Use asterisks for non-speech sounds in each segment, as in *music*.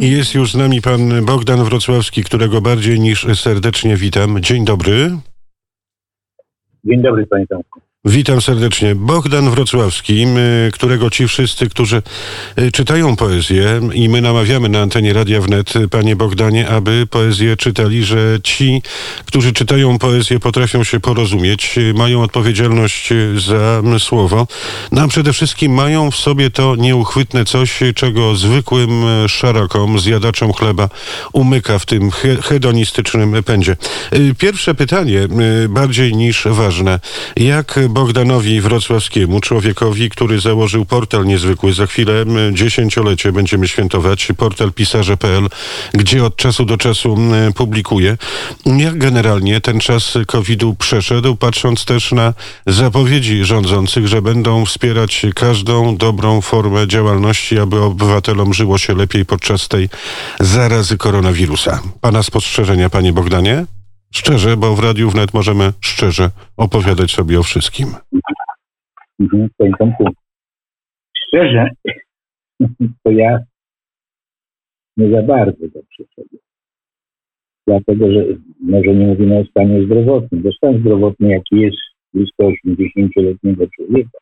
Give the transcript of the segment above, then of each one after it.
Jest już z nami pan Bogdan Wrocławski, którego bardziej niż serdecznie witam. Dzień dobry. Dzień dobry, panie Tomku. Witam serdecznie. Bogdan Wrocławski, którego ci wszyscy, którzy y, czytają poezję i my namawiamy na antenie Radia Wnet, panie Bogdanie, aby poezję czytali, że ci, którzy czytają poezję potrafią się porozumieć, y, mają odpowiedzialność za słowo, no a przede wszystkim mają w sobie to nieuchwytne coś, czego zwykłym szarakom, zjadaczom chleba umyka w tym hedonistycznym pędzie. Pierwsze pytanie, bardziej niż ważne. Jak Bogdanowi Wrocławskiemu, człowiekowi, który założył portal niezwykły. Za chwilę dziesięciolecie będziemy świętować. Portal pisarze.pl, gdzie od czasu do czasu publikuje. Jak generalnie ten czas COVID-u przeszedł, patrząc też na zapowiedzi rządzących, że będą wspierać każdą dobrą formę działalności, aby obywatelom żyło się lepiej podczas tej zarazy koronawirusa. Pana spostrzeżenia, panie Bogdanie? Szczerze, bo w Radiu Wnet możemy szczerze opowiadać sobie o wszystkim. Szczerze, to ja nie za bardzo dobrze sobie. Dlatego, że może nie mówimy o stanie zdrowotnym, bo stan zdrowotny, jaki jest blisko 80-letniego człowieka,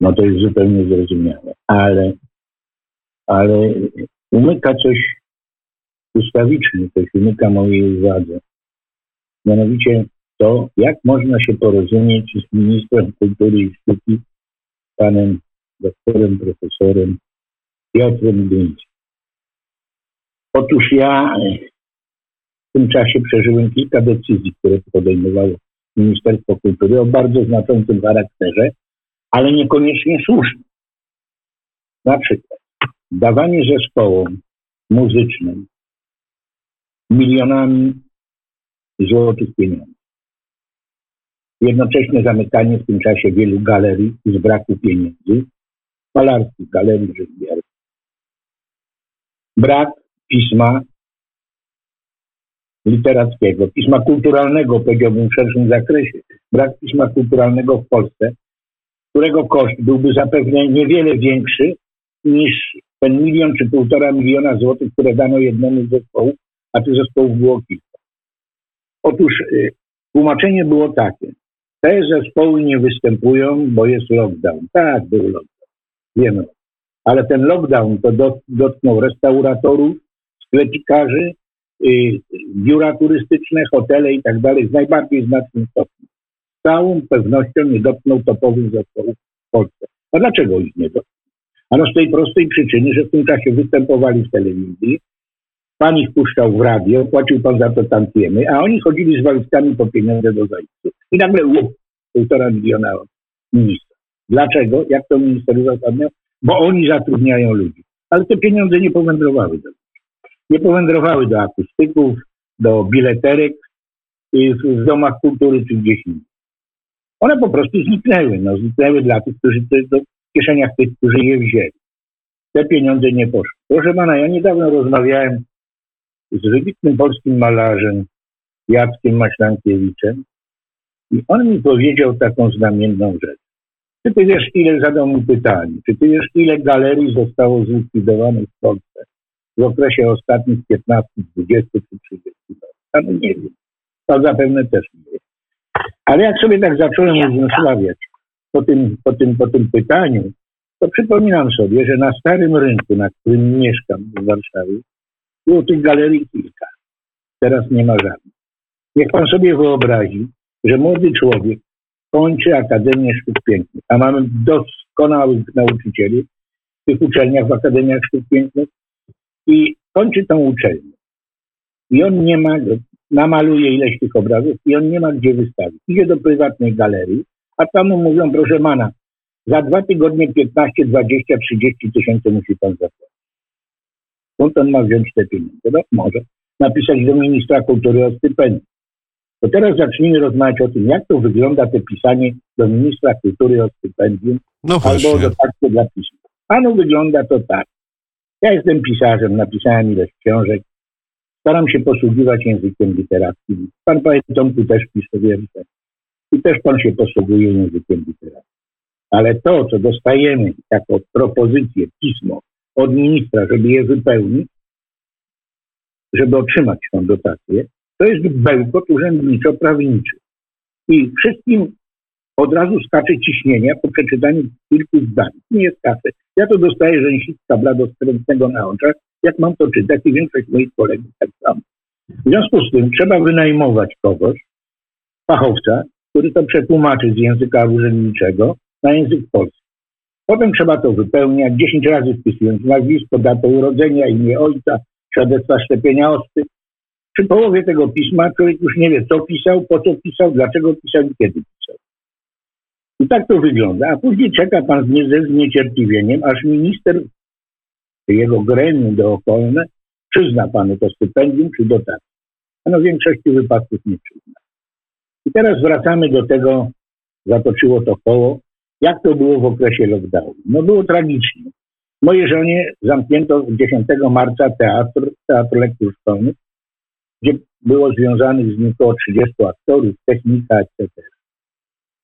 no to jest zupełnie zrozumiałe. Ale, ale umyka coś ustawiczne, coś umyka mojej uwadze mianowicie to, jak można się porozumieć z ministrem kultury i sztuki, panem doktorem, profesorem Piotrem Glińskim. Otóż ja w tym czasie przeżyłem kilka decyzji, które podejmowało Ministerstwo Kultury o bardzo znaczącym charakterze, ale niekoniecznie słusznym. Na przykład dawanie zespołom muzycznym milionami złotych pieniędzy. Jednocześnie zamykanie w tym czasie wielu galerii z braku pieniędzy, malarskich, galerii rzeźbiarskich. Brak pisma literackiego, pisma kulturalnego, powiedziałbym w szerszym zakresie, brak pisma kulturalnego w Polsce, którego koszt byłby zapewne niewiele większy niż ten milion czy półtora miliona złotych, które dano jednemu z zespołów, a tych zespołów było kilka. Otóż y, tłumaczenie było takie. Te zespoły nie występują, bo jest lockdown. Tak, był lockdown. Wiemy. Ale ten lockdown to dotknął restauratorów, sklepikarzy, y, biura turystyczne, hotele i tak dalej w najbardziej znacznym stopniu. Z całą pewnością nie dotknął topowych zespołów w Polsce. A dlaczego ich nie dotknął? Ano z tej prostej przyczyny, że w tym czasie występowali w telewizji, Pan ich puszczał w radio, płacił pan za to tantiemy, a oni chodzili z walizkami po pieniądze do zajęcia. I nagle łup, półtora miliona ministra. Dlaczego? Jak to minister uzasadniał? Bo oni zatrudniają ludzi. Ale te pieniądze nie powędrowały do ludzi. Nie powędrowały do akustyków, do bileterek w domach kultury czy gdzieś indziej. One po prostu zniknęły. No, zniknęły dla tych, którzy w kieszeniach tych, którzy je wzięli. Te pieniądze nie poszły. Proszę pana, ja niedawno rozmawiałem z wybitnym polskim malarzem Jackiem Maślankiewiczem i on mi powiedział taką znamienną rzecz. Czy ty wiesz, ile zadał mi pytanie, czy ty wiesz, ile galerii zostało zlikwidowanych w Polsce w okresie ostatnich 15, 20 czy 30 lat? A no nie wiem. To zapewne też nie wiem. Ale jak sobie tak zacząłem uzmysławiać po tym, po, tym, po tym pytaniu, to przypominam sobie, że na starym rynku, na którym mieszkam w Warszawie, było tych galerii kilka. Teraz nie ma żadnych. Niech pan sobie wyobrazi, że młody człowiek kończy Akademię Sztuk Pięknych, a mamy doskonałych nauczycieli w tych uczelniach w Akademiach Sztuk Pięknych i kończy tą uczelnię. I on nie ma, namaluje ileś tych obrazów i on nie ma gdzie wystawić. Idzie do prywatnej galerii, a tam mu mówią, proszę pana, za dwa tygodnie 15, 20, 30 tysięcy musi pan zapłacić. Skąd on ma wziąć te pieniądze? No może napisać do ministra kultury o stypendium. To teraz zacznijmy rozmawiać o tym, jak to wygląda te pisanie do ministra kultury o stypendium no albo o dotacji dla pisma. Panu wygląda to tak. Ja jestem pisarzem, napisałem ileś książek, staram się posługiwać językiem literackim. Pan panie Tomku też pisze wiersze i też pan się posługuje językiem literackim. Ale to, co dostajemy jako propozycję, pismo od ministra, żeby je wypełnić, żeby otrzymać tą dotację, to jest bełkot urzędniczo-prawniczy. I wszystkim od razu skacze ciśnienie po przeczytaniu kilku zdań. Nie skacze. Ja to dostaję rzęsistka bladoskrętnego na oczach, jak mam to czytać i większość moich kolegów tak samo. W związku z tym trzeba wynajmować kogoś, fachowca, który to przetłumaczy z języka urzędniczego na język polski. Potem trzeba to wypełniać 10 razy wpisując nazwisko, datę urodzenia, imię ojca, świadectwa szczepienia osty. Przy połowie tego pisma człowiek już nie wie, co pisał, po co pisał, dlaczego pisał i kiedy pisał. I tak to wygląda. A później czeka pan ze zniecierpliwieniem, aż minister, jego gremium dookolne, przyzna panu to stypendium czy dotację. A no w większości wypadków nie przyzna. I teraz wracamy do tego, zatoczyło to koło, jak to było w okresie lockdownu. No było tragicznie. Mojej żonie zamknięto 10 marca teatr, teatr lektur szkolnych, gdzie było związanych z nim około 30 aktorów, technika, etc.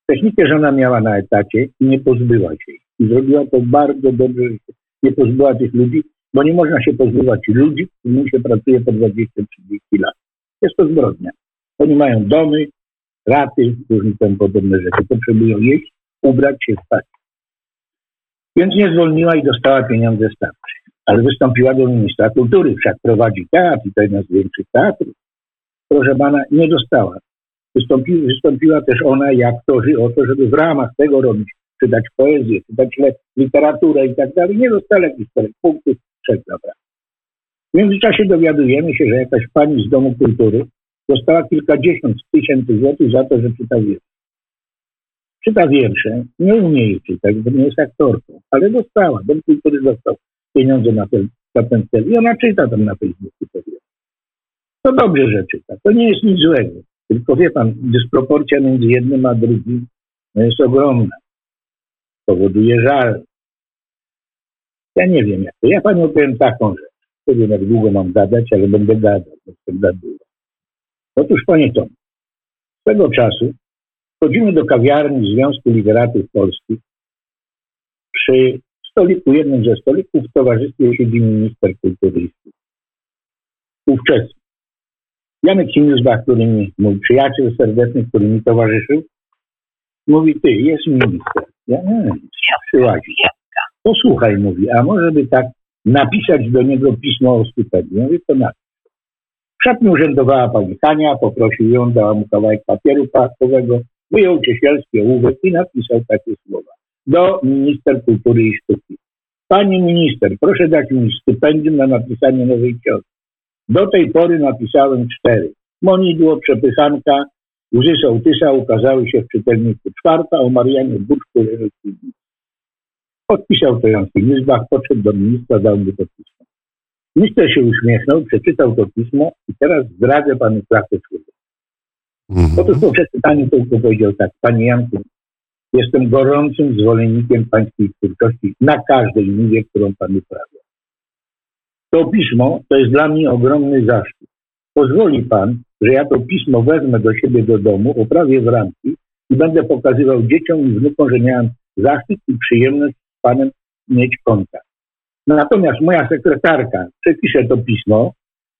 Technikę żona miała na etacie i nie pozbyła się ich. I zrobiła to bardzo dobrze, że nie pozbyła tych ludzi, bo nie można się pozbywać ludzi, którym się pracuje po 20-30 lat. Jest to zbrodnia. Oni mają domy, raty, różne tym podobne rzeczy. Potrzebują jeść, ubrać się, spać. Więc nie zwolniła i dostała pieniądze starcze. Ale wystąpiła do ministra kultury, wszak prowadzi teatr i to jeden z większych teatrów. Proszę pana, nie dostała. Wystąpi, wystąpiła też ona i aktorzy o to, żeby w ramach tego robić, czytać poezję, czytać literaturę i tak dalej. Nie dostali jakichś punktów, trzech dobra. W międzyczasie dowiadujemy się, że jakaś pani z Domu Kultury dostała kilkadziesiąt tysięcy złotych za to, że czyta wiersze. Czyta wiersze, nie umie jej czytać, bo nie jest aktorką, ale dostała. Dom Kultury dostał pieniądze na ten, na ten cel i ona czyta tam na Facebooku to wiersze. To dobrze, że czyta. To nie jest nic złego. Tylko wie pan, dysproporcja między jednym a drugim jest ogromna. Powoduje żal. Ja nie wiem jak to. Ja panu powiem taką rzecz. Nie wiem jak długo mam gadać, ale będę gadał, gadać. Otóż panie Tom, swego czasu wchodzimy do kawiarni Związku Literatów Polskich przy stoliku, jednym ze stolików w towarzystwie siedzi minister kultury i Ówczesny. Janek Himmelbach, który mi, mój przyjaciel serdeczny, który mi towarzyszył, mówi, ty, jest minister. Ja nie przyłazi. Posłuchaj, mówi, a może by tak napisać do niego pismo o stypendium? Mówię, to napisz. W szatni urzędowała pani Hania, poprosił ją, dała mu kawałek papieru płaszczowego, wyjął ciesielski ołówek i napisał takie słowa. Do minister kultury i sztuki. Pani minister, proszę dać mi stypendium na napisanie nowej książki. Do tej pory napisałem cztery. Monidło, przepychanka, łzy sołtysa ukazały się w czytelniku. Czwarta o Marianie Buczku Leżeckiej. Podpisał to Jan Filizbach, podszedł do ministra, dał mu to pismo. Minister się uśmiechnął, przeczytał to pismo i teraz zdradzę panu klasę człowieka. Mhm. Otóż po przeczytaniu tylko powiedział tak, panie Janku, jestem gorącym zwolennikiem pańskiej twórczości na każdej niwie, którą pan uprawia. To pismo to jest dla mnie ogromny zaszczyt. Pozwoli pan, że ja to pismo wezmę do siebie do domu, oprawię w ramki i będę pokazywał dzieciom i wnukom, że miałem zaszczyt i przyjemność z panem mieć kontakt. Natomiast moja sekretarka przepisze to pismo,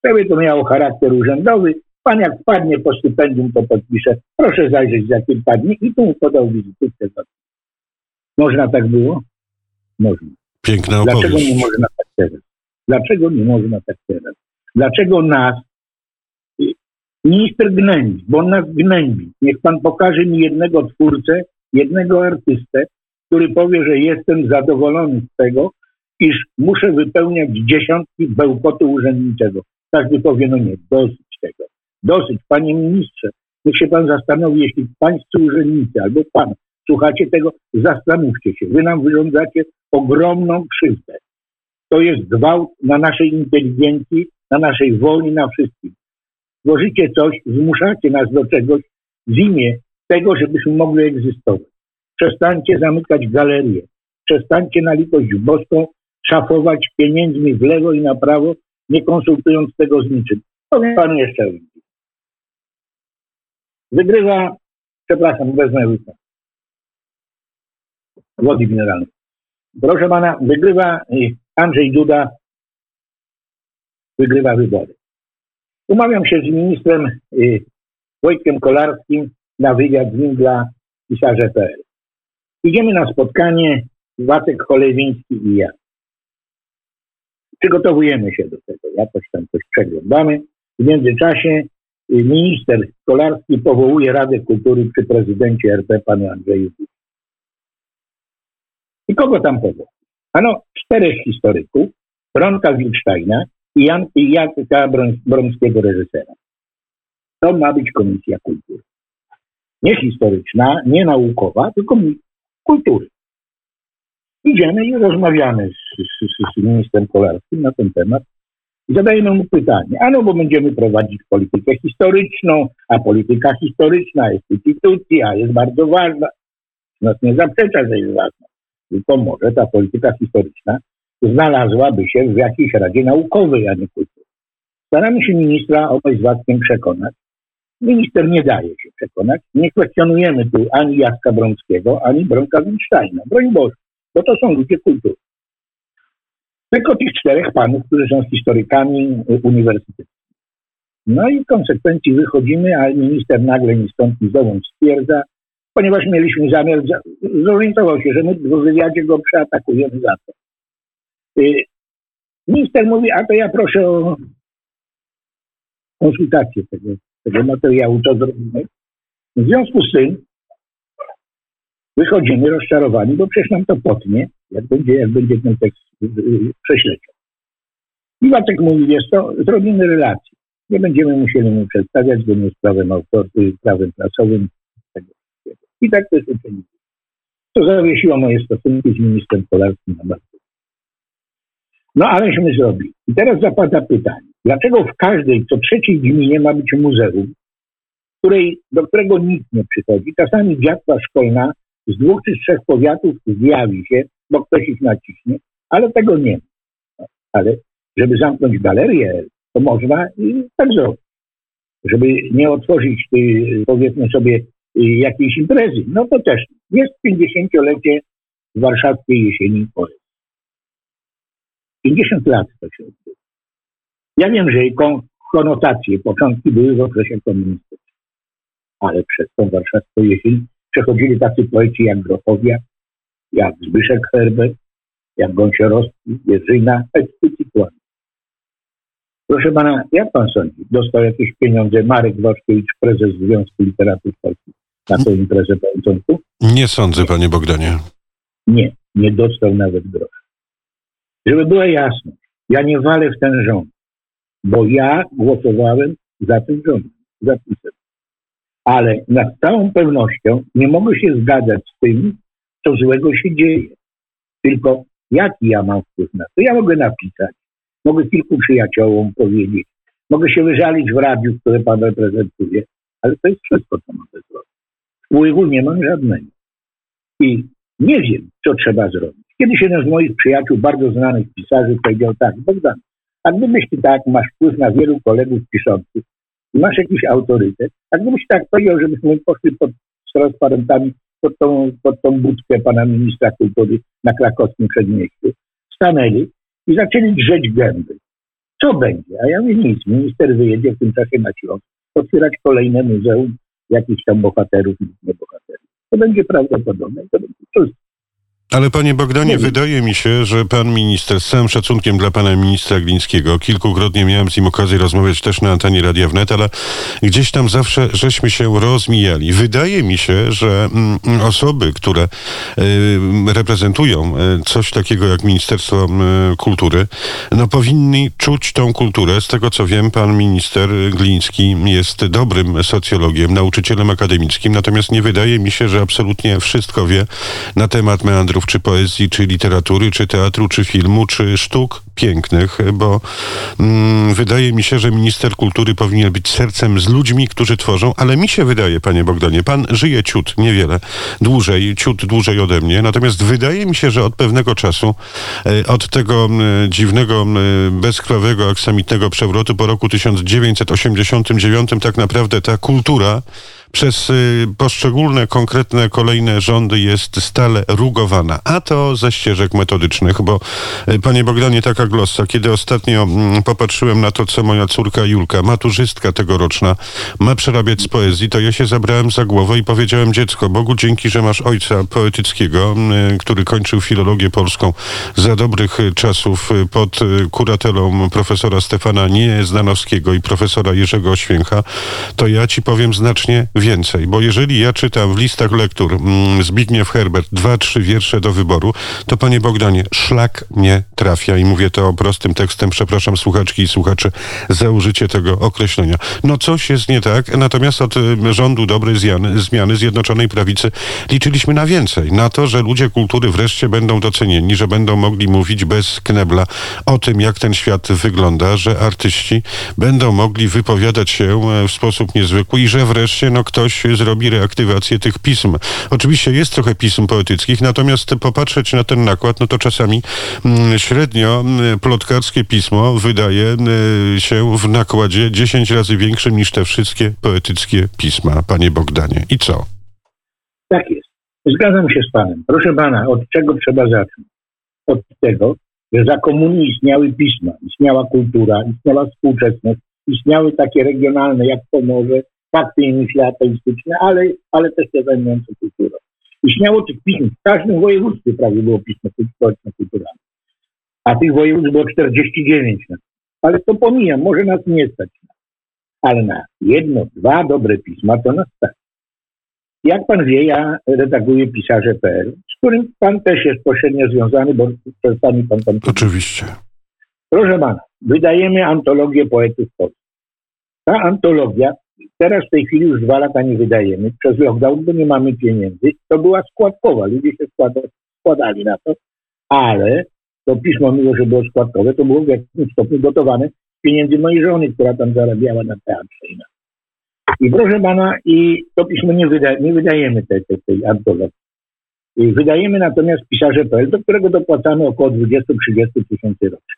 żeby to miało charakter urzędowy, pan jak wpadnie po stypendium, to podpisze, proszę zajrzeć za dni i tu podał wizytówkę. Można tak było? Można. Piękna opowieść. Dlaczego nie można tak teraz? Dlaczego nie można tak teraz? Dlaczego nas minister gnębi? Bo nas gnębi. Niech pan pokaże mi jednego twórcę, jednego artystę, który powie, że jestem zadowolony z tego, iż muszę wypełniać dziesiątki bełkotu urzędniczego. Każdy powie, no nie, dosyć tego. Dosyć, panie ministrze. Niech się pan zastanowi, jeśli pańscy urzędnicy albo pan słuchacie tego, zastanówcie się. Wy nam wyrządzacie ogromną krzywdę. To jest gwałt na naszej inteligencji, na naszej woli, na wszystkim. Tworzycie coś, zmuszacie nas do czegoś w imię tego, żebyśmy mogli egzystować. Przestańcie zamykać galerie. Przestańcie na litość boską szafować pieniędzmi w lewo i na prawo, nie konsultując tego z niczym. Powiem panu jeszcze raz. Wygrywa, przepraszam, wezmę łyka. Wody mineralnej. Proszę pana, wygrywa Andrzej Duda wygrywa wybory. Umawiam się z ministrem Wojtkiem Kolarskim na wywiad z nim dla pisarza.pl. Idziemy na spotkanie Wacek Cholewiński i ja. Przygotowujemy się do tego, jakoś tam coś przeglądamy. W międzyczasie minister Kolarski powołuje Radę Kultury przy prezydencie RP panu Andrzeju Dudzie. I kogo tam powołał? Ano, czterech historyków, Ronka Wilsteina i Jan, i Jacka Bromskiego, reżysera. To ma być Komisja Kultury. Nie historyczna, nie naukowa, tylko kultury. Idziemy i rozmawiamy z, z, z ministrem Kolarskim na ten temat. Zadajemy mu pytanie, a no bo będziemy prowadzić politykę historyczną, a polityka historyczna jest instytucja, jest bardzo ważna. Nas nie zaprzecza, że jest ważna. Tylko może ta polityka historyczna znalazłaby się w jakiejś radzie naukowej, a nie kultury. Staramy się ministra obaj z Wackiem przekonać. Minister nie daje się przekonać. Nie kwestionujemy tu ani Jacka Brąckiego, ani Bronka Winsteina. Broń Boże, bo to są ludzie kultury. Tylko tych czterech panów, którzy są historykami uniwersytetu. No i w konsekwencji wychodzimy, a minister nagle ni stąd ni zowąd stwierdza, ponieważ mieliśmy zamiar, zorientował się, że my w wywiadzie go przeatakujemy za to. Y, minister mówi, a to ja proszę o konsultację tego, tego materiału, co zrobimy. W związku z tym wychodzimy rozczarowani, bo przecież nam to potnie, jak będzie, jak będzie ten tekst y, y, prześleciał. I Wacek mówi, jest to, zrobimy relację. Nie będziemy musieli mu przedstawiać zgodnie z prawem autorskim, prawem prasowym. I tak też uczynili. To zawiesiło moje stosunki z ministrem Kolarskim na bardzo. No aleśmy zrobili. I teraz zapada pytanie, dlaczego w każdej, co trzeciej gminie ma być muzeum, której, do którego nikt nie przychodzi. Czasami dziatwa szkolna z dwóch czy trzech powiatów zjawi się, bo ktoś ich naciśnie, ale tego nie ma. Ale żeby zamknąć galerię, to można i tak zrobić. Żeby nie otworzyć, y, powiedzmy sobie, y, jakiejś imprezy. No to też jest 50-lecie warszawskiej jesieni poezji. 50 lat to się odbyło. Ja wiem, że konotacje, początki były w okresie komunistycznym, ale przez tą warszawską jesień przechodzili tacy poeci jak Grochowia, jak Zbyszek Herbert, jak Gąsiorowski, Jerzyna, Ekspycikłan. Proszę pana, jak pan sądzi? Dostał jakieś pieniądze Marek Waszkiewicz, prezes Związku Literatów Polskich na tę imprezę początku? Nie sądzę, panie Bogdanie. Nie, nie dostał nawet grosz. Żeby była jasność, ja nie walę w ten rząd, bo ja głosowałem za ten rząd, za PiSem. Ale na całą pewnością nie mogę się zgadzać z tym, co złego się dzieje. Tylko jaki ja mam wpływ na to? Ja mogę napisać, mogę kilku przyjaciołom powiedzieć, mogę się wyżalić w radiu, które pan reprezentuje, ale to jest wszystko, co mogę zrobić. Wpływu nie mam żadnego. I nie wiem, co trzeba zrobić. Kiedyś jeden z moich przyjaciół, bardzo znanych pisarzy, powiedział tak, Bogdan, a gdybyś ty tak masz wpływ na wielu kolegów piszących, masz jakiś autorytet, a gdybyś tak powiedział, żebyśmy poszli pod, transparentami pod tą, pod tą budkę pana ministra kultury na krakowskim przedmieściu, stanęli i zaczęli drzeć gęby. Co będzie? A ja mówię nic, minister wyjedzie w tym czasie na Śląsk, otwierać kolejne muzeum jakichś tam bohaterów i niebohaterów. To będzie prawdopodobne to będzie wszystko. Ale panie Bogdanie, wydaje mi się, że pan minister, z całym szacunkiem dla pana ministra Glińskiego, kilkukrotnie miałem z nim okazję rozmawiać też na antenie Radia Wnet, ale gdzieś tam zawsze żeśmy się rozmijali. Wydaje mi się, że mm, osoby, które y, reprezentują y, coś takiego jak Ministerstwo y, Kultury, no powinni czuć tą kulturę. Z tego co wiem, pan minister Gliński jest dobrym socjologiem, nauczycielem akademickim, natomiast nie wydaje mi się, że absolutnie wszystko wie na temat meandrów czy poezji, czy literatury, czy teatru, czy filmu, czy sztuk pięknych, bo mm, wydaje mi się, że minister kultury powinien być sercem z ludźmi, którzy tworzą, ale mi się wydaje, panie Bogdanie, pan żyje ciut niewiele dłużej, ciut dłużej ode mnie, natomiast wydaje mi się, że od pewnego czasu, e, od tego dziwnego, bezkrwawego, aksamitnego przewrotu po roku 1989, tak naprawdę ta kultura przez y, poszczególne, konkretne, kolejne rządy jest stale rugowana. A to ze ścieżek metodycznych, bo y, panie Bogdanie, taka glossa, kiedy ostatnio mm, popatrzyłem na to, co moja córka Julka, maturzystka tegoroczna, ma przerabiać z poezji, to ja się zabrałem za głowę i powiedziałem, dziecko, Bogu dzięki, że masz ojca poetyckiego, y, który kończył filologię polską za dobrych czasów pod kuratelą profesora Stefana Niezdanowskiego i profesora Jerzego Oświęcha, to ja ci powiem znacznie więcej, bo jeżeli ja czytam w listach lektur mm, Zbigniew Herbert dwa, trzy wiersze do wyboru, to panie Bogdanie, szlak mnie trafia i mówię to prostym tekstem, przepraszam słuchaczki i słuchacze za użycie tego określenia. No coś jest nie tak, natomiast od y, rządu dobrej zmiany, zmiany Zjednoczonej Prawicy liczyliśmy na więcej, na to, że ludzie kultury wreszcie będą docenieni, że będą mogli mówić bez knebla o tym, jak ten świat wygląda, że artyści będą mogli wypowiadać się e, w sposób niezwykły i że wreszcie no, ktoś zrobi reaktywację tych pism. Oczywiście jest trochę pism poetyckich, natomiast popatrzeć na ten nakład, no to czasami mm, średnio mm, plotkarskie pismo wydaje mm, się w nakładzie 10 razy większym niż te wszystkie poetyckie pisma, panie Bogdanie. I co? Tak jest. Zgadzam się z panem. Proszę pana, od czego trzeba zacząć? Od tego, że za komunii istniały pisma, istniała kultura, istniała współczesność, istniały takie regionalne jak Pomorze, fakty i myśli ateistyczne, ale, ale też te zajmujące kulturą. Istniało tych pism, w każdym województwie prawie było pismo społeczno-kulturalne. A tych województw było 49 na Ale to pomijam, może nas nie stać. Ale na jedno, dwa dobre pisma to nas stać. Jak pan wie, ja redaguję pisarze.pl, z którym pan też jest pośrednio związany, bo przedstawi pan tam. Oczywiście. Proszę pana, wydajemy antologię poetów polskich. Ta antologia, teraz w tej chwili już dwa lata nie wydajemy, przez lockdown, bo nie mamy pieniędzy. To była składkowa, ludzie się składa, składali na to, ale to pismo, mimo że było składkowe, to było w jakimś stopniu gotowane z pieniędzy mojej żony, która tam zarabiała na teatrze i na i proszę pana, i to pismo nie, wyda, nie wydajemy tej, tej, tej antologii. Wydajemy natomiast pisarze.pl, do którego dopłacamy około 20-30 tysięcy rocznie.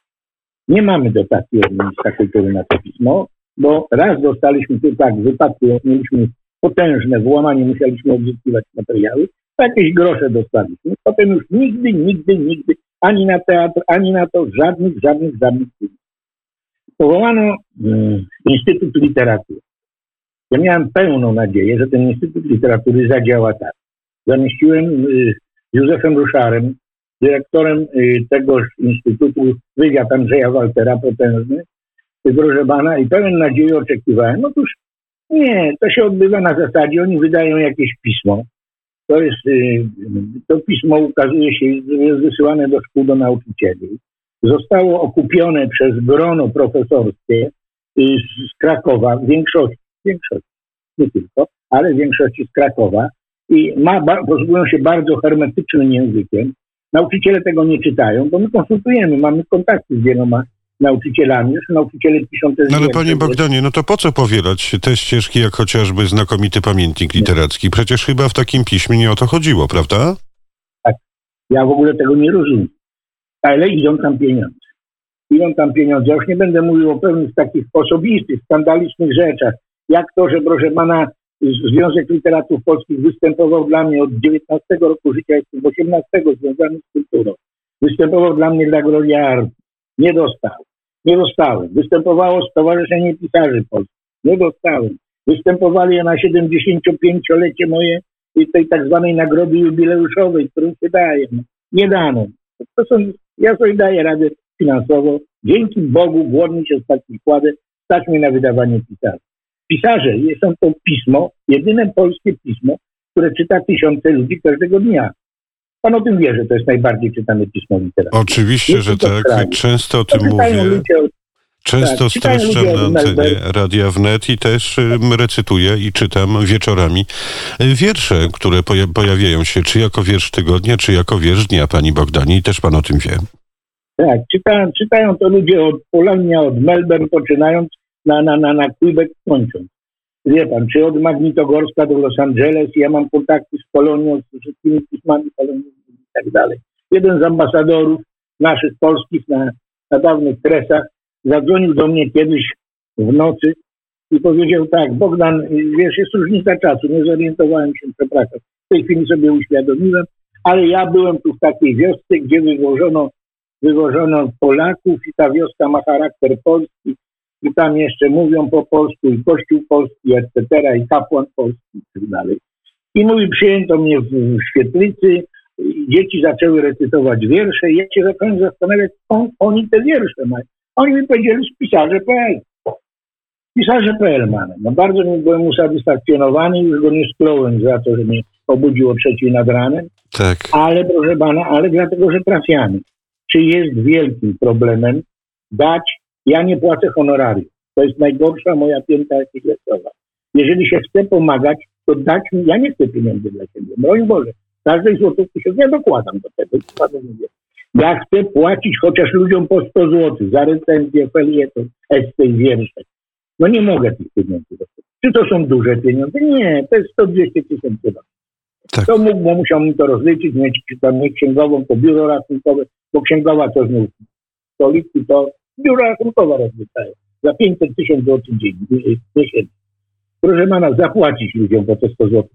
Nie mamy dotacji od ministra kultury na to pismo, bo raz dostaliśmy tu tak, w wypadku mieliśmy potężne włamanie, musieliśmy odzyskiwać materiały, jakieś grosze dostaliśmy. Potem już nigdy, nigdy, nigdy, ani na teatr, ani na to żadnych, żadnych, żadnych filmów. Powołano hmm, Instytut Literatury. Ja miałem pełną nadzieję, że ten Instytut Literatury zadziała tak. Zamieściłem y, Józefem Ruszarem, dyrektorem y, tegoż Instytutu, wywiad Andrzeja Waltera, potężny, proszę pana, i pełen nadziei oczekiwałem. Otóż nie, to się odbywa na zasadzie, oni wydają jakieś pismo. To jest, y, to pismo ukazuje się, jest wysyłane do szkół, do nauczycieli. Zostało okupione przez grono profesorskie z Krakowa, w większości, nie tylko, ale w większości z Krakowa i ma, posługują się bardzo hermetycznym językiem. Nauczyciele tego nie czytają, bo my konsultujemy, mamy kontakty z wieloma nauczycielami, już nauczyciele piszą te No ale panie Bogdanie, no to po co powielać te ścieżki, jak chociażby znakomity pamiętnik literacki? Przecież chyba w takim piśmie nie o to chodziło, prawda? Tak. Ja w ogóle tego nie rozumiem. Ale idą tam pieniądze. Idą tam pieniądze. Ja już nie będę mówił o pewnych takich osobistych, skandalicznych rzeczach, jak to, że proszę pana, Związek Literatów Polskich występował dla mnie od 19 roku życia, jestem 18 związany z kulturą. Występował dla mnie dla Gloria Art. Nie dostał. Nie dostałem. Występowało Stowarzyszenie Pisarzy Polskich. Nie dostałem. Występowali na 75-lecie moje tej tak zwanej nagrody jubileuszowej, którą się daje. Nie dano. To są, ja sobie daję radę finansowo. Dzięki Bogu głodny się stać wkładę, stać mi na wydawanie pisarzy pisarze. Są to pismo, jedyne polskie pismo, które czyta tysiące ludzi każdego dnia. Pan o tym wie, że to jest najbardziej czytane pismo literackie. Oczywiście, że tak. Często o tym mówię. Ludzie, Często tak, streszczam na antenie Radia Wnet i też recytuję i czytam wieczorami wiersze, które pojawiają się czy jako wiersz tygodnia, czy jako wiersz dnia, pani Bogdani. I też pan o tym wie. Tak, czytają, czytają to ludzie od Polonia, od Melbourne poczynając na, na, na, na Quebec kończąc. Wie pan, czy od Magnitogorska do Los Angeles, ja mam kontakty z Polonią, z wszystkimi pismami polonijnymi i tak dalej. Jeden z ambasadorów naszych polskich na, na dawnych kresach zadzwonił do mnie kiedyś w nocy i powiedział tak, Bogdan, wiesz, jest różnica czasu, nie zorientowałem się, przepraszam. W tej chwili sobie uświadomiłem, ale ja byłem tu w takiej wiosce, gdzie wywożono, wywożono Polaków i ta wioska ma charakter polski i tam jeszcze mówią po polsku i kościół polski, etc., i kapłan polski i tak dalej. I mówi, przyjęto mnie w świetlicy, dzieci zaczęły recytować wiersze i ja się zacząłem zastanawiać, skąd oni te wiersze mają. Oni mi powiedzieli z pisarze.pl. Pisarze.pl mamy. No bardzo byłem usatysfakcjonowany, już go nie skląłem za to, że mnie obudził o trzeciej nad ranem. Tak. Ale proszę pana, ale dlatego, że trafiamy. Czy jest wielkim problemem dać, ja nie płacę honorarium. To jest najgorsza moja pięta architektowa. Jeżeli się chce pomagać, to dać mi, ja nie chcę pieniędzy dla siebie. Broń Boże, każdej złotówki się ja dokładam do tego. Mówię. Ja chcę płacić chociaż ludziom po 100 zł za recenzję, felieton, esce i wiersze. No nie mogę tych pieniędzy dostać. Czy to są duże pieniądze? Nie, to jest 100-200 tysięcy tak. To mógł, bo musiał mi to rozliczyć, mieć tam nie księgową, to biuro rachunkowe, bo księgowa to znów stoliki, to biuro rachunkowe rozliczają. Za 500 tysięcy złotych miesięcznie. Proszę pana, zapłacić ludziom po te 100 zł.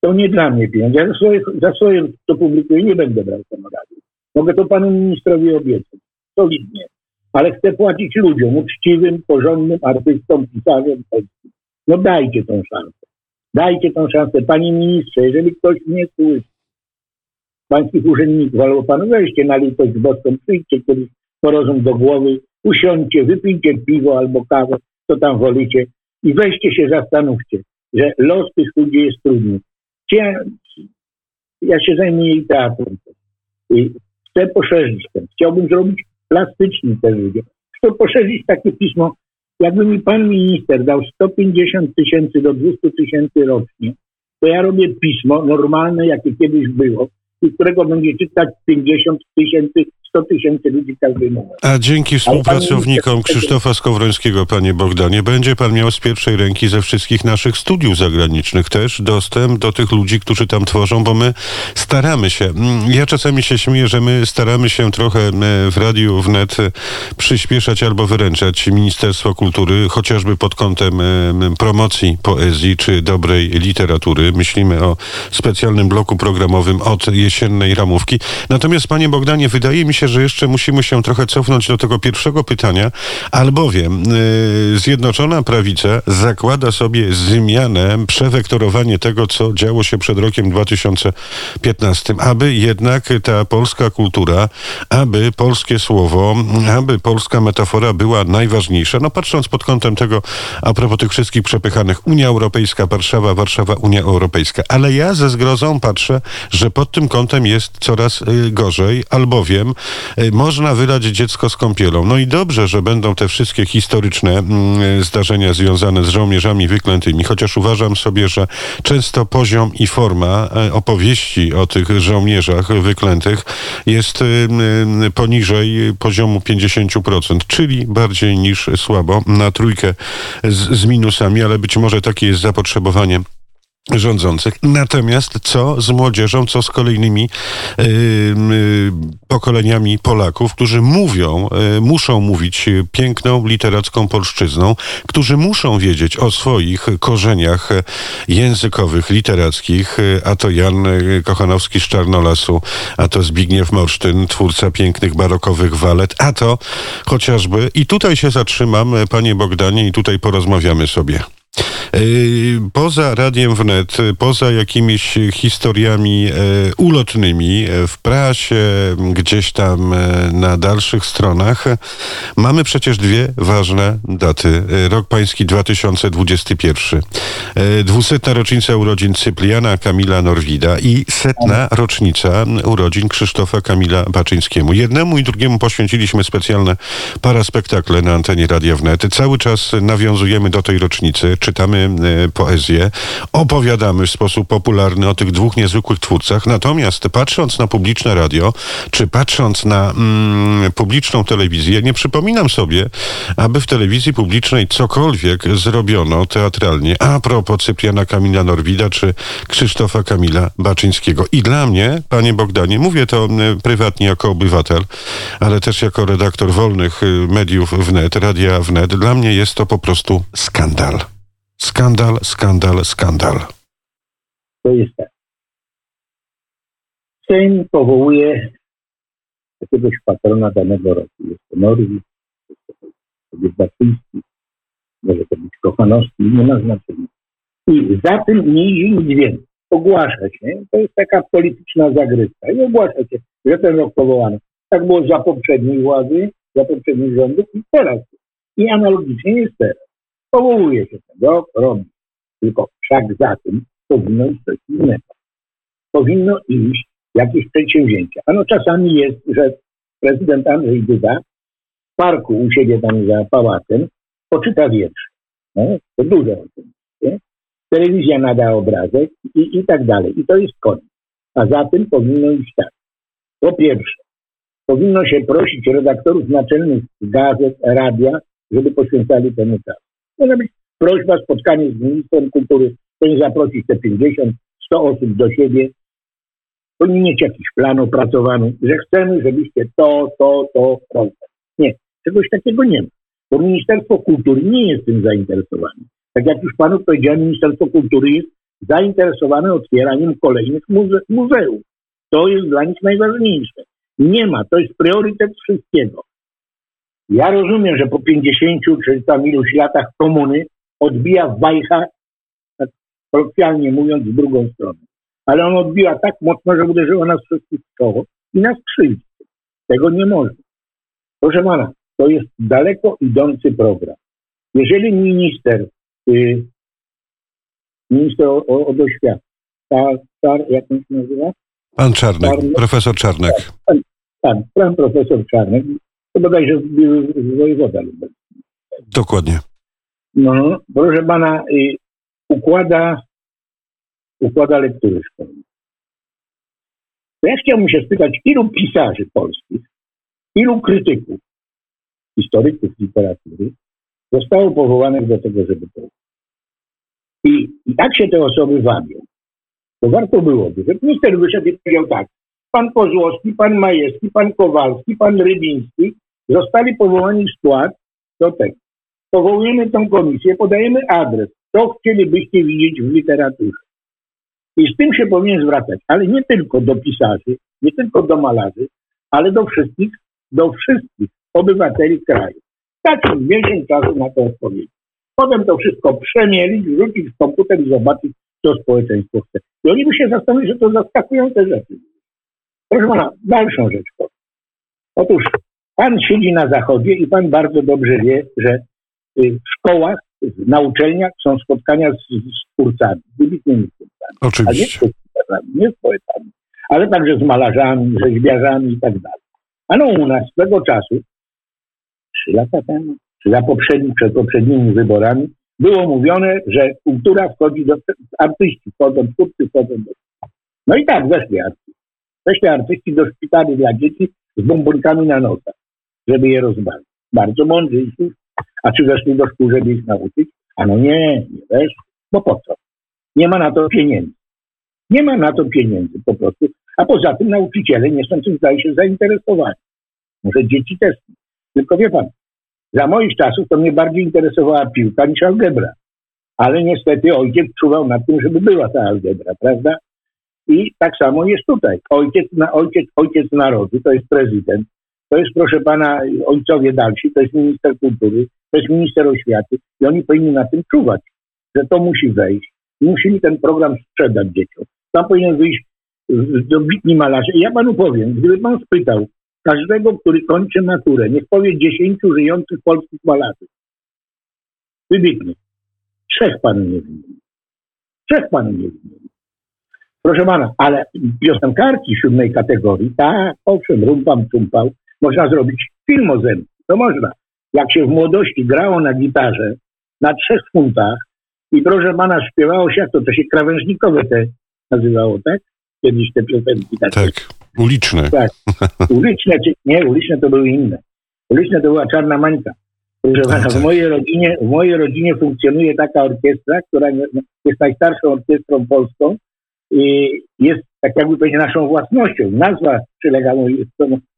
To nie dla mnie pieniądze. Ja za swoje, za swoje to publikuję, nie będę brał honorarium. Mogę to panu ministrowi obiecać. Solidnie. Ale chcę płacić ludziom, uczciwym, porządnym artystom, pisarzom polskim. No dajcie tą szansę. Dajcie tą szansę. Panie ministrze, jeżeli ktoś mnie słyszy, pańskich urzędników, albo pan weźcie na litość boską, przyjdźcie kiedyś po rozum do głowy, usiądźcie, wypijcie piwo albo kawę, co tam wolicie i weźcie się, zastanówcie, że los tych ludzi jest trudny. Ja, się zajmuję teatrem. I chcę poszerzyć ten. Chciałbym zrobić plastyczny ten ludzie. Chcę poszerzyć takie pismo. Jakby mi pan minister dał 150 tysięcy do 200 tysięcy rocznie, to ja robię pismo normalne, jakie kiedyś było, i którego będzie czytać 50 tysięcy 100 tysięcy ludzi każdej moment. A dzięki współpracownikom Krzysztofa Skowrońskiego, panie Bogdanie, będzie pan miał z pierwszej ręki ze wszystkich naszych studiów zagranicznych też dostęp do tych ludzi, którzy tam tworzą, bo my staramy się. Mm, ja czasami się śmieję, że my staramy się trochę e, w radiu wnet e, przyspieszać albo wyręczać Ministerstwo Kultury, chociażby pod kątem e, promocji poezji czy dobrej literatury. Myślimy o specjalnym bloku programowym od jesiennej ramówki. Natomiast, panie Bogdanie, wydaje mi się, się, że jeszcze musimy się trochę cofnąć do tego pierwszego pytania, albowiem yy, Zjednoczona Prawica zakłada sobie zmianę, przewektorowanie tego, co działo się przed rokiem 2015, aby jednak ta polska kultura, aby polskie słowo, aby polska metafora była najważniejsza. No patrząc pod kątem tego, a propos tych wszystkich przepychanych, Unia Europejska, Warszawa, Warszawa, Unia Europejska. Ale ja ze zgrozą patrzę, że pod tym kątem jest coraz y, gorzej, albowiem można wylać dziecko z kąpielą. No i dobrze, że będą te wszystkie historyczne mm, zdarzenia związane z żołnierzami wyklętymi, chociaż uważam sobie, że często poziom i forma e, opowieści o tych żołnierzach wyklętych jest e, poniżej poziomu 50%, czyli bardziej niż słabo, na trójkę z, z minusami, ale być może takie jest zapotrzebowanie rządzących. Natomiast co z młodzieżą, co z kolejnymi yy, pokoleniami Polaków, którzy mówią, yy, muszą mówić piękną literacką polszczyzną, którzy muszą wiedzieć o swoich korzeniach językowych, literackich, a to Jan Kochanowski z Czarnolasu, a to Zbigniew Morsztyn, twórca pięknych barokowych walet, a to chociażby, i tutaj się zatrzymam, panie Bogdanie, i tutaj porozmawiamy sobie. Y, poza Radiem Wnet, poza jakimiś historiami e, ulotnymi w prasie, gdzieś tam na dalszych stronach, mamy przecież dwie ważne daty. Rok pański 2021. Dwusetna rocznica urodzin Cypriana Kamila Norwida i setna rocznica urodzin Krzysztofa Kamila Baczyńskiemu. Jednemu i drugiemu poświęciliśmy specjalne paraspektakle na antenie Radia Wnet. Cały czas nawiązujemy do tej rocznicy, czytamy E, poezję, opowiadamy w sposób popularny o tych dwóch niezwykłych twórcach. Natomiast patrząc na publiczne radio, czy patrząc na mm, publiczną telewizję, nie przypominam sobie, aby w telewizji publicznej cokolwiek zrobiono teatralnie a propos Cypriana Kamila Norwida czy Krzysztofa Kamila Baczyńskiego. I dla mnie, panie Bogdanie, mówię to e, prywatnie jako obywatel, ale też jako redaktor wolnych e, mediów wnet, radia wnet, dla mnie jest to po prostu skandal. Skandal, skandal, skandal. To jest tak. Sejm powołuje jakiegoś patrona danego roku. Jest to Norwid, jest to Baczyński, może to być Kochanowski, nie ma znaczenia. I za tym nie idzie nic więcej. Ogłasza się, to jest taka polityczna zagrywka i ogłasza się, że ten rok powołano. Tak było za poprzedniej władzy, za poprzednich rządów i teraz. I analogicznie jest teraz. Powołuje się ten rok, robi. Tylko wszak za tym powinno iść coś innego. Powinno iść jakieś przedsięwzięcia. Ano czasami jest, że prezydent Andrzej Duda w parku u siebie tam za pałacem poczyta wiersz. No, to dużo o tym. Nie? Telewizja nada obrazek i, i tak dalej. I to jest koniec. A za tym powinno iść tak. Po pierwsze, powinno się prosić redaktorów naczelnych gazet, radia, żeby poświęcali temu czas. Może być prośba, spotkanie z ministrem kultury, powinien zaprosić te 50, 100 osób do siebie, powinni mieć jakiś plan opracowany, że chcemy, żebyście to, to, to robić. Nie, czegoś takiego nie ma. Bo Ministerstwo Kultury nie jest tym zainteresowane. Tak jak już panu powiedziałem, Ministerstwo Kultury jest zainteresowane otwieraniem kolejnych muze muzeów. To jest dla nich najważniejsze. Nie ma, to jest priorytet wszystkiego. Ja rozumiem, że po 50 czy tam iluś latach komuny odbija wajcha, tak kolokwialnie mówiąc, w drugą stronę. Ale on odbija tak mocno, że uderzyło nas wszystkich w czoło i nas krzywdzi. Tego nie można. Proszę pana, to jest daleko idący program. Jeżeli minister, y, minister od oświaty, ta, jak on się nazywa? Pan Czarnek, Czarnek, profesor Czarnek. Pan, pan, pan profesor Czarnek, to bodajże z wojewoda lubelskiego. Dokładnie. No, proszę pana, układa, układa lektury szkolne. Ja chciałbym się spytać, ilu pisarzy polskich, ilu krytyków, historyków literatury zostało powołanych do tego, żeby to I, I jak się te osoby wabią, to warto byłoby, żeby minister wyszedł i powiedział tak, pan Kozłowski, pan Majewski, pan Kowalski, pan Rybiński zostali powołani w skład do tego. Powołujemy tą komisję, podajemy adres, co chcielibyście widzieć w literaturze. I z tym się powinien zwracać, ale nie tylko do pisarzy, nie tylko do malarzy, ale do wszystkich, do wszystkich obywateli kraju. Dać im więcej czasu na to odpowiedź. Potem to wszystko przemielić, wrzucić w komputer i zobaczyć, co społeczeństwo chce. I oni by się zastanowili, że to zaskakujące rzeczy. Proszę pana, dalszą rzecz powiem. Otóż pan siedzi na zachodzie i pan bardzo dobrze wie, że y, w szkołach, na uczelniach są spotkania z, z twórcami, wybitnymi twórcami. Oczywiście. A nie z, nie z poetami, ale także z malarzami, rzeźbiarzami i tak dalej. A no u nas swego czasu, trzy lata temu, czy za poprzedni, przed poprzednimi wyborami, było mówione, że kultura wchodzi do, artyści wchodzą, twórcy wchodzą do... No i tak weszli artyści. Weszli artyści do szpitali dla dzieci z bombonkami na nosach, żeby je rozbawić. Bardzo mądrzy A czy weszli do szkół, żeby ich nauczyć? A no nie, nie weszli. Bo po co? Nie ma na to pieniędzy. Nie ma na to pieniędzy po prostu. A poza tym nauczyciele nie są tym, zdaje się, zainteresowani. Może dzieci też. Tylko wie pan, za moich czasów to mnie bardziej interesowała piłka niż algebra. Ale niestety ojciec czuwał nad tym, żeby była ta algebra, prawda? I tak samo jest tutaj. Ojciec, ojciec, ojciec narodu to jest prezydent, to jest, proszę pana, ojcowie dalsi, to jest minister kultury, to jest minister oświaty i oni powinni na tym czuwać, że to musi wejść. Musimy ten program sprzedać dzieciom. Tam powinien wyjść dobitni malarze. I ja panu powiem, gdyby pan spytał każdego, który kończy maturę, niech powie dziesięciu żyjących polskich malarzy. Wybitnych. Trzech panu nie wymieni. Trzech panu nie wymieni. Proszę pana, ale piosenkarki siódmej kategorii, tak, owszem, rumpam, czumpał, można zrobić film o zębie. To można. Jak się w młodości grało na gitarze na trzech funtach i proszę pana śpiewało się, jak to, to się krawężnikowe te nazywało, tak? Kiedyś te piosenki takie. Tak, uliczne. Tak, *laughs* uliczne, czy, nie, uliczne to były inne. Uliczne to była Czarna Mańka. Proszę pana, w tak. mojej rodzinie, w mojej rodzinie funkcjonuje taka orkiestra, która jest najstarszą orkiestrą polską jest tak jakby powiedzieć naszą własnością. Nazwa przylega,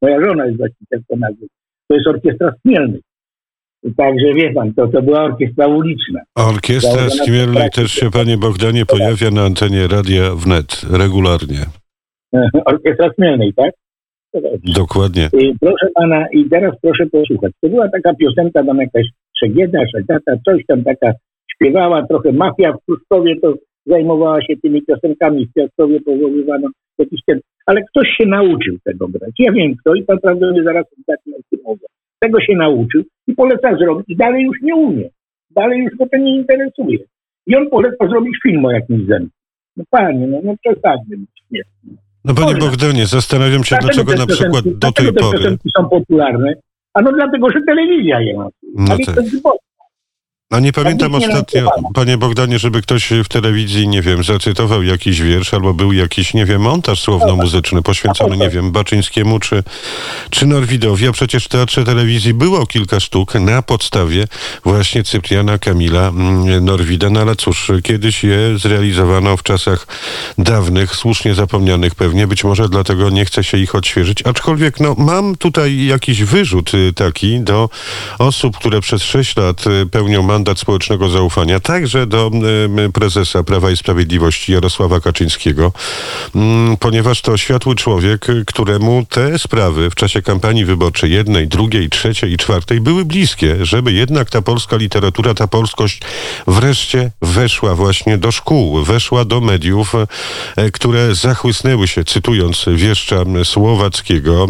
moja żona jest właścicielką nazwy. To jest Orkiestra Smielnych. Także wie pan, to, to była orkiestra uliczna. Orkiestra Założona Skmierlej przez też się, panie Bogdanie, pojawia na antenie Radia Wnet regularnie. *laughs* Orkiestra Smielnej, tak? To. Dokładnie. Y, Proszę pana, i teraz proszę posłuchać. To była taka piosenka, tam jakaś Szegieda, Szegata, coś tam taka śpiewała, trochę mafia w Pruszkowie to zajmowała się tymi piosenkami, w Piastowie powoływano jakiś ten, ale ktoś się nauczył tego grać. Ja wiem kto i pan prawdopodobnie zaraz zacznę o tym mówię. Tego się nauczył i poleca zrobić i dalej już nie umie. Dalej już go to nie interesuje. I on poleca zrobić film o jakimś zemście. No panie, no, no przesadnie. Nie. No panie. Bogdanie, zastanawiam się, dlaczego te na przykład do tej dlaczego te pory... piosenki są popularne? A no dlatego, że telewizja je ma. No tak. A nie pamiętam ostatnio, panie Bogdanie, żeby ktoś w telewizji, nie wiem, zacytował jakiś wiersz albo był jakiś, nie wiem, montaż słowno-muzyczny poświęcony, nie wiem, Baczyńskiemu czy, czy Norwidowi, a przecież w Teatrze Telewizji było kilka sztuk na podstawie właśnie Cypriana Kamila mm, Norwida, no ale cóż, kiedyś je zrealizowano w czasach dawnych, słusznie zapomnianych pewnie, być może dlatego nie chce się ich odświeżyć, aczkolwiek no mam tutaj jakiś wyrzut y, taki do osób, które przez sześć lat y, pełnią mandat społecznego zaufania, także do prezesa Prawa i Sprawiedliwości Jarosława Kaczyńskiego, mm, ponieważ to światły człowiek, któremu te sprawy w czasie kampanii wyborczej jednej, drugiej, trzeciej i czwartej były bliskie, żeby jednak ta polska literatura, ta polskość wreszcie weszła właśnie do szkół, weszła do mediów, e, które zachłysnęły się, cytując wieszcza Słowackiego,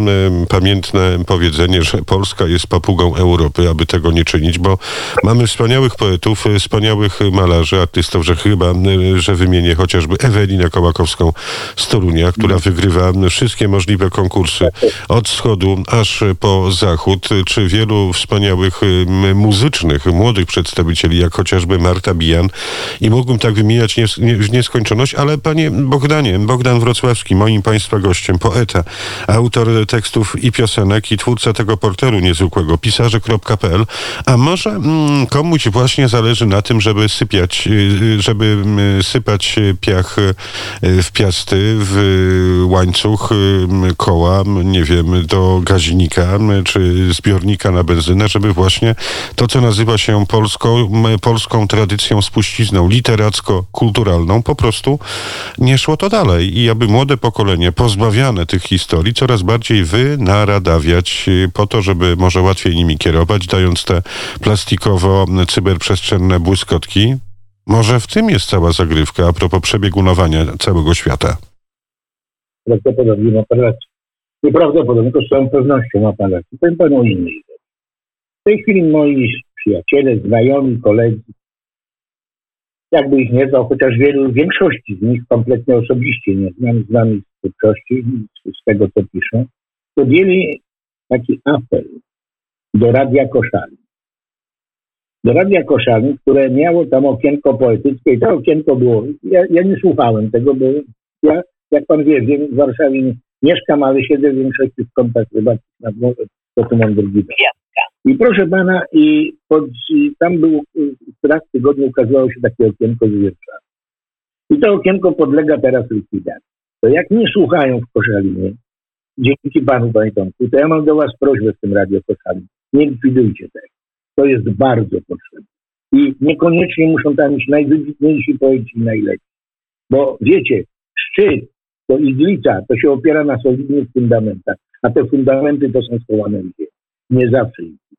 pamiętne powiedzenie, że Polska jest papugą Europy, aby tego nie czynić, bo mamy wspaniałych poetów, e, wspaniałych malarzy, artystów, że chyba, e, że wymienię chociażby Ewelinę Kołakowską z Torunia, która wygrywa wszystkie możliwe konkursy od wschodu aż po zachód, czy wielu wspaniałych muzycznych, młodych przedstawicieli, jak chociażby Marta Bijan i mógłbym tak wymieniać nie, w nieskończoność, ale panie Bogdanie, Bogdan Wrocławski, moim państwa gościem, poeta, autor tekstów i piosenek i twórca tego portalu niezwykłego, pisarze.pl, a może mm, komuś właśnie zależy na tym, żeby sypiać, y, żeby mm, sypać y, piach y, w piasty, w łańcuch y, koła, nie wiem, do gaźnika y, czy zbiornika na benzynę, żeby właśnie to, co nazywa się polską, polską tradycją spuścizną literacko-kulturalną, po prostu nie szło to dalej. I aby młode pokolenie pozbawiane tych historii coraz bardziej wynaradawiać y, po to, żeby może łatwiej nimi kierować, dając te plastikowo-cyberprzestrzenne błyskotki. Może w tym jest cała zagrywka a propos przebiegunowania całego świata. Prawdopodobnie ma pan rację. Nieprawdopodobnie, to z całą pewnością ma pan rację. Powiem panu rzeczy. W tej chwili moi przyjaciele, znajomi, koledzy, jakby ich nie znał, chociaż wielu, większości z nich kompletnie osobiście nie znam, znam ich z twórczości, z, tego co piszą, podjęli taki apel do Radia Koszalin. Do Radia Koszalin, które miało tam okienko poetyckie i to okienko było, ja, ja nie słuchałem tego, bo ja, jak pan wie, wiem, w Warszawie mieszkam, ale siedzę w większości w nad morzem, to tu mam drugi. I proszę pana, i, pod, i tam był, y, raz w tygodniu ukazywało się takie okienko z wierszami. I to okienko podlega teraz likwidacji. To jak nie słuchają w Koszalinie, dzięki panu, panie Tomku, to ja mam do was prośbę w tym Radio Koszalin. Nie likwidujcie tego. To jest bardzo potrzebne. I niekoniecznie muszą tam iść najwybitniejsi poeci i najlepsi. Bo wiecie, szczyt, to iglica, to się opiera na solidnych fundamentach, a te fundamenty to są schowane ziemi. Nie zawsze iglica.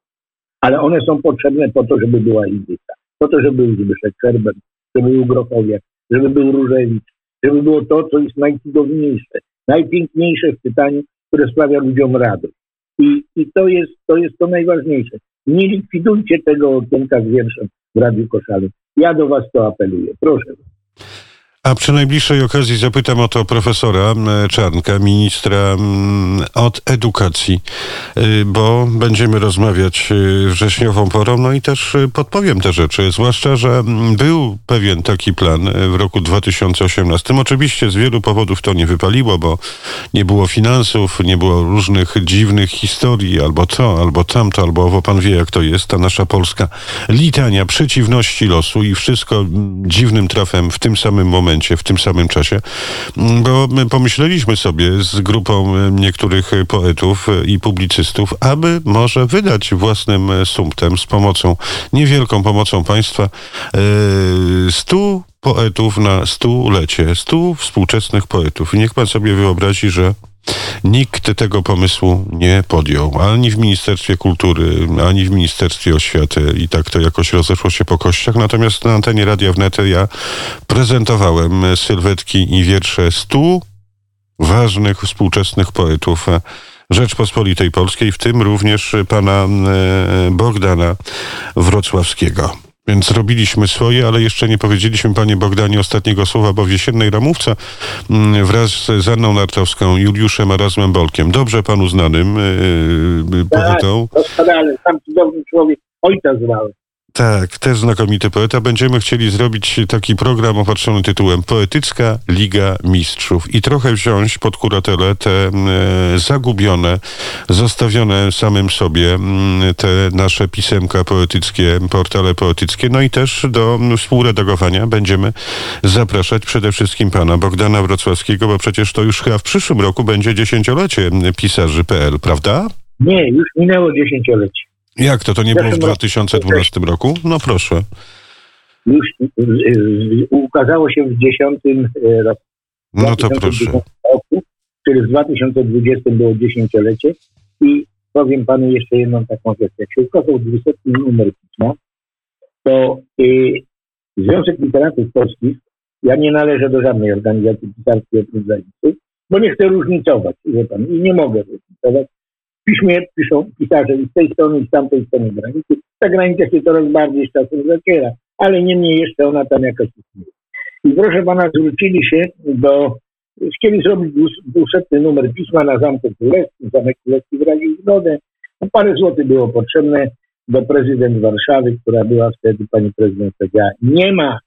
Ale one są potrzebne po to, żeby była iglica. Po to, żeby był Zbyszek Szerber, żeby był Grochowiak, żeby był Różewicz, żeby było to, co jest najcudowniejsze, najpiękniejsze w czytaniu, które sprawia ludziom radość. I, i to, jest, to jest to najważniejsze. Nie likwidujcie tego okienka z wierszem w Radiu Koszalin. Ja do was to apeluję. Proszę. A przy najbliższej okazji zapytam o to profesora Czarnka, ministra od edukacji, y, bo będziemy rozmawiać y, wrześniową porą, no i też y, podpowiem te rzeczy, zwłaszcza, że był pewien taki plan w roku 2018. Oczywiście z wielu powodów to nie wypaliło, bo nie było finansów, nie było różnych dziwnych historii, albo to, albo tamto, albo owo, pan wie jak to jest, ta nasza polska litania przeciwności losu i wszystko dziwnym trafem w tym samym momencie momencie, w tym samym czasie, mm, bo my pomyśleliśmy sobie z grupą e, niektórych poetów i publicystów, aby może wydać własnym sumptem z pomocą, niewielką pomocą państwa, stu poetów na stulecie, stu współczesnych poetów. Niech pan sobie wyobrazi, że Nikt tego pomysłu nie podjął, ani w Ministerstwie Kultury, ani w Ministerstwie Oświaty i tak to jakoś rozeszło się po kościach. Natomiast na antenie Radia Wnet ja prezentowałem sylwetki i wiersze stu ważnych współczesnych poetów Rzeczpospolitej Polskiej, w tym również pana e, Bogdana Wrocławskiego. Więc robiliśmy swoje, ale jeszcze nie powiedzieliśmy, panie Bogdanie, ostatniego słowa, bo w jesiennej ramówce mm, wraz z Anną Nartowską, Juliuszem Arazmem Bolkiem, dobrze panu znanym yy, poetą. Tak, doskonale, sam cudowny człowiek, ojca znałem. Tak, też znakomity poeta. Będziemy chcieli zrobić taki program opatrzony tytułem Poetycka Liga Mistrzów i trochę wziąć pod kuratelę te e, zagubione, zostawione samym sobie te nasze pisemka poetyckie, portale poetyckie. No i też do współredagowania będziemy zapraszać przede wszystkim pana Bogdana Wrocławskiego, bo przecież to już chyba w przyszłym roku będzie dziesięciolecie pisarzy.pl, prawda? Nie, już minęło dziesięciolecie. Jak to? To nie było w 2012 roku? No proszę. Już y, y, ukazało się w 10 e, roku. No to proszę. Roku, który w 2020 było dziesięciolecie i powiem panu jeszcze jedną taką rzecz. Jak się ukazał 200 numer pisma, to y, Związek Literatów Polskich, ja nie należę do żadnej organizacji pisarskiej oprócz bo nie chcę różnicować, wie pan, i nie mogę różnicować, piśmie piszą pisarze z tej strony, i z tamtej strony granicy. Ta granica się coraz bardziej z czasem zaciera, ale niemniej jeszcze ona tam jakoś istnieje. I proszę pana, zwrócili się do, chcieli zrobić dwusetny numer pisma na Zamku Królewskim, Zamek Królewski wyraził zgodę. No, parę złotych było potrzebne do prezydent Warszawy, która była wtedy, pani prezydent powiedziała, nie ma,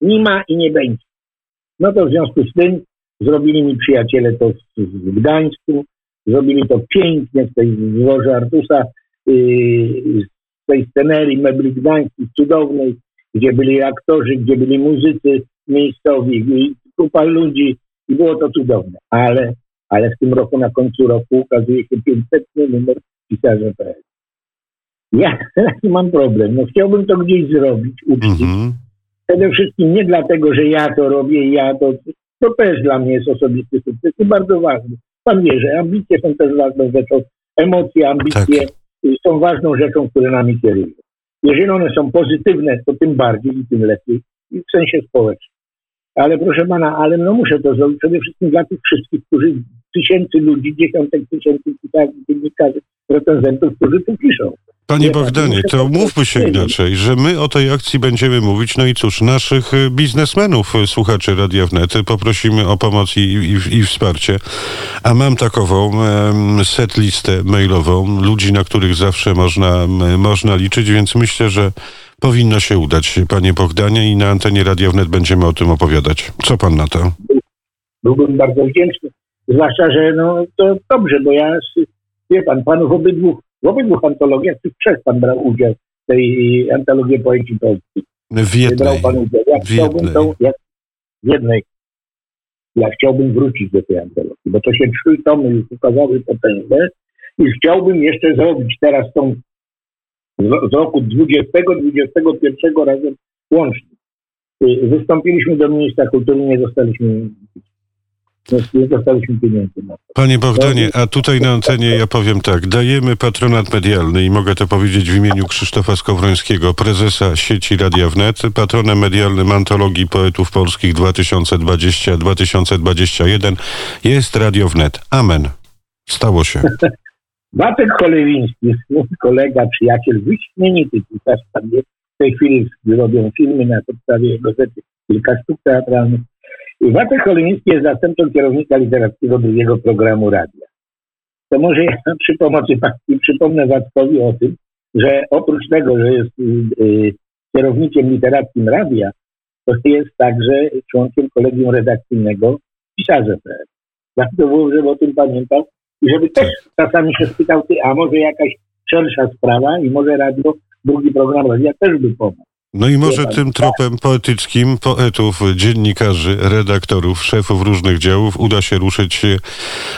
nie ma i nie będzie. No to w związku z tym zrobili mi przyjaciele to w Gdańsku, Zrobili to pięknie w tej złoży Artusa, yy, z tej scenerii mebli gdańskich cudownej, gdzie byli aktorzy, gdzie byli muzycy miejscowi i kupa ludzi i było to cudowne. Ale, ale w tym roku, na końcu roku ukazuje się 500 numer pisarza.pl. Ja taki mam problem. No chciałbym to gdzieś zrobić, uczcić. Mm -hmm. Przede wszystkim nie dlatego, że ja to robię i ja to... To też dla mnie jest osobisty sukces i bardzo ważny. Pan wie, że ambicje są też ważną rzeczą. Emocje, ambicje tak. są ważną rzeczą, które nami kierują. Jeżeli one są pozytywne, to tym bardziej i tym lepiej, w sensie społecznym. Ale proszę pana, ale no muszę to zrobić. Przede wszystkim dla tych wszystkich, którzy tysięcy ludzi, dziesiątek tysięcy dziennikarzy, recenzentów, którzy tu piszą. Panie Bogdanie, to mówmy się inaczej, że my o tej akcji będziemy mówić, no i cóż, naszych y, biznesmenów, y, słuchaczy Radia Wnet, poprosimy o pomoc i, i, i wsparcie, a mam takową set listę mailową, ludzi, na których zawsze można, można liczyć, więc myślę, że powinno się udać, panie Bogdanie, i na antenie Radia Wnet będziemy o tym opowiadać. Co pan na to? Byłbym bardzo wdzięczny, zwłaszcza, że no to dobrze, bo ja, wie pan, panów obydwu w obydwu antologiach, czy trzech pan brał udział w tej antologii poezji polskiej. W jednej. Brał pan udział. Ja w chciałbym jednej. Tą, ja, w jednej. Ja chciałbym wrócić do tej antologii, bo to się trzy tomy już ukazały potężne i chciałbym jeszcze zrobić teraz tą z, roku 20-21 razem łącznie. Y, wystąpiliśmy do ministra kultury, nie dostaliśmy nie dostaliśmy pieniędzy. Panie Bogdanie, a tutaj na antenie ja powiem tak, dajemy patronat medialny i mogę to powiedzieć w imieniu Krzysztofa Skowrońskiego, prezesa sieci Radia Wnet, patronem medialnym Antologii Poetów Polskich 2020-2021 jest Radio Wnet. Amen. Stało się. Wacek Cholewiński, *laughs* kolega, przyjaciel, wyśmienity pisarz, w tej chwili robią filmy na podstawie jego rzeczy, kilka sztuk teatralnych. Wacek Choleński jest zastępcą kierownika literackiego drugiego programu radia. To może ja *laughs* przy pomocy pani przypomnę Wackowi o tym, że oprócz tego, że jest y, y, kierownikiem literackim radia, to jest także członkiem kolegium redakcyjnego pisarze.pl. Bardzo było, żeby o tym pamiętał żeby też czasami się spytał, ty, a może jakaś szersza sprawa i może radio, drugi program radia też by pomógł. No i może tym tropem poetyckim poetów, dziennikarzy, redaktorów, szefów różnych działów uda się ruszyć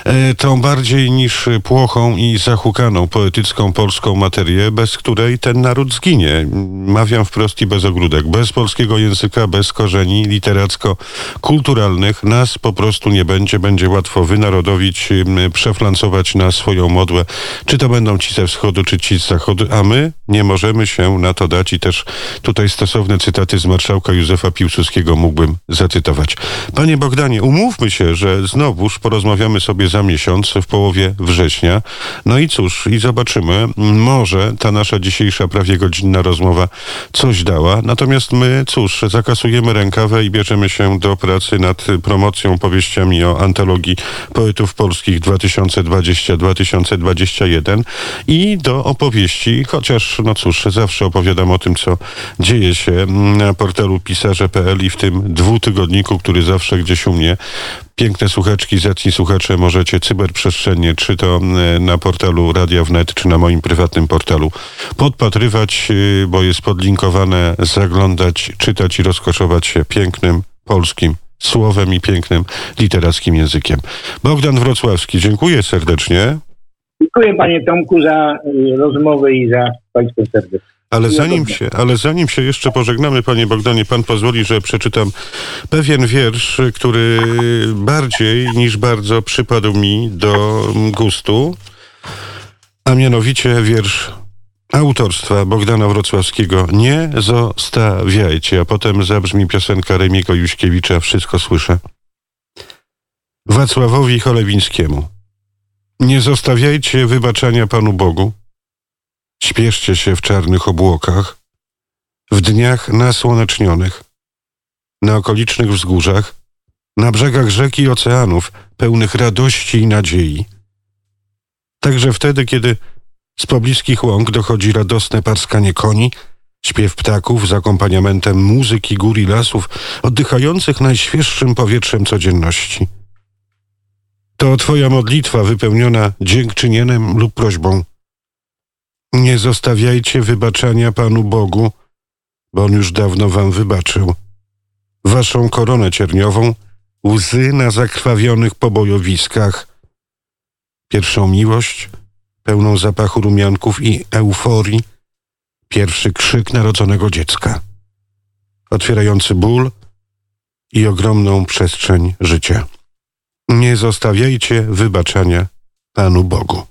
e, tą bardziej niż płochą i zahukaną poetycką polską materię, bez której ten naród zginie. Mawiam wprost i bez ogródek. Bez polskiego języka, bez korzeni literacko-kulturalnych nas po prostu nie będzie. Będzie łatwo wynarodowić, przeflancować na swoją modłę. Czy to będą ci ze wschodu, czy ci z zachodu, a my nie możemy się na to dać i też tutaj stosowne cytaty z marszałka Józefa Piłsudskiego mógłbym zacytować. Panie Bogdanie, umówmy się, że znowuż porozmawiamy sobie za miesiąc, w połowie września. No i cóż, i zobaczymy, może ta nasza dzisiejsza prawie godzinna rozmowa coś dała. Natomiast my, cóż, zakasujemy rękawę i bierzemy się do pracy nad promocją powieściami o antologii poetów polskich 2020-2021 i do opowieści, chociaż, no cóż, zawsze opowiadam o tym, co dzieje się na portalu pisarze.pl i w tym dwutygodniku, który zawsze gdzieś u mnie piękne słuchaczki, zacni słuchacze, możecie cyberprzestrzennie, czy to e, na portalu Radia Wnet, czy na moim prywatnym portalu podpatrywać, y, bo jest podlinkowane, zaglądać, czytać i rozkoszować się pięknym polskim słowem i pięknym literackim językiem. Bogdan Wrocławski, dziękuję serdecznie. Dziękuję panie Tomku za y, rozmowę i za państwo serdecznie. Ale zanim, się, ale zanim się jeszcze pożegnamy, panie Bogdanie, pan pozwoli, że przeczytam pewien wiersz, który bardziej niż bardzo przypadł mi do gustu, a mianowicie wiersz autorstwa Bogdana Wrocławskiego. Nie zostawiajcie, a potem zabrzmi piosenka Remiego Juśkiewicza Wszystko słyszę. Wacławowi Cholewińskiemu. Nie zostawiajcie wybaczania Panu Bogu, Śpieszcie się w czarnych obłokach, w dniach nasłonecznionych, na okolicznych wzgórzach, na brzegach rzek i oceanów, pełnych radości i nadziei. Także wtedy, kiedy z pobliskich łąk dochodzi radosne parskanie koni, śpiew ptaków z akompaniamentem muzyki gór i lasów, oddychających najświeższym powietrzem codzienności. To Twoja modlitwa wypełniona dziękczynieniem lub prośbą. Nie zostawiajcie wybaczenia Panu Bogu, bo On już dawno wam wybaczył. Waszą koronę cierniową, łzy na zakrwawionych pobojowiskach, pierwszą miłość, pełną zapachu rumianków i euforii, pierwszy krzyk narodzonego dziecka, otwierający ból i ogromną przestrzeń życia. Nie zostawiajcie wybaczenia Panu Bogu.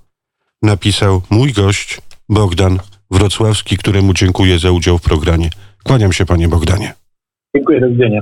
Napisał mój gość Bogdan Wrocławski, któremu dziękuję za udział w programie. Kłaniam się, panie Bogdanie. Dziękuję, do widzenia.